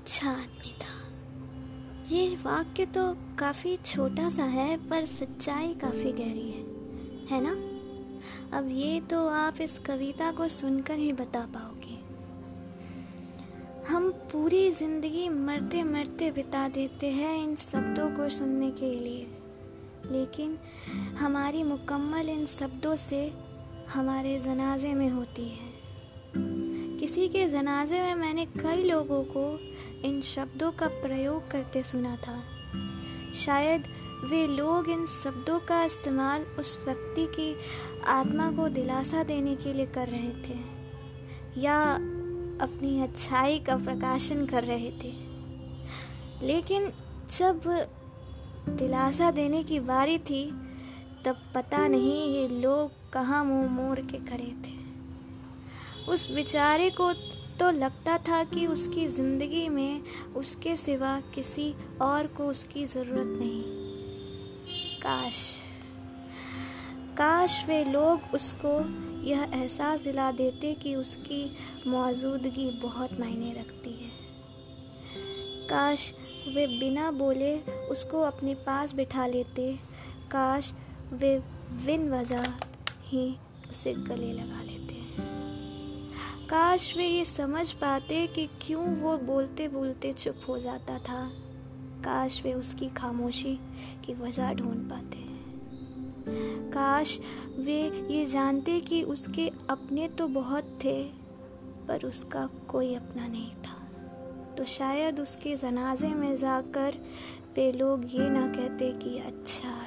अच्छा आदमी था ये वाक्य तो काफ़ी छोटा सा है, पर सच्चाई काफ़ी गहरी है है ना? अब ये तो आप इस कविता को सुनकर ही बता पाओगे। हम पूरी ज़िंदगी मरते मरते बिता देते हैं इन शब्दों को सुनने के लिए, लेकिन हमारी मुकम्मल इन शब्दों से हमारे जनाजे में होती है। किसी के जनाजे में मैंने कई लोगों को इन शब्दों का प्रयोग करते सुना था। शायद वे लोग इन शब्दों का इस्तेमाल उस व्यक्ति की आत्मा को दिलासा देने के लिए कर रहे थे, या अपनी अच्छाई का प्रकाशन कर रहे थे। लेकिन जब दिलासा देने की बारी थी, तब पता नहीं ये लोग कहाँ मुँह मोड़ के खड़े थे। उस बेचारे को तो लगता था कि उसकी ज़िंदगी में उसके सिवा किसी और को उसकी ज़रूरत नहीं। काश काश वे लोग उसको यह एहसास दिला देते कि उसकी मौजूदगी बहुत मायने रखती है। काश वे बिना बोले उसको अपने पास बिठा लेते। काश वे बिन वजह ही उसे गले लगा लेते। काश वे ये समझ पाते कि क्यों वो बोलते बोलते चुप हो जाता था। काश वे उसकी खामोशी की वजह ढूंढ पाते। काश वे ये जानते कि उसके अपने तो बहुत थे, पर उसका कोई अपना नहीं था। तो शायद उसके जनाजे में जाकर वे लोग ये ना कहते कि अच्छा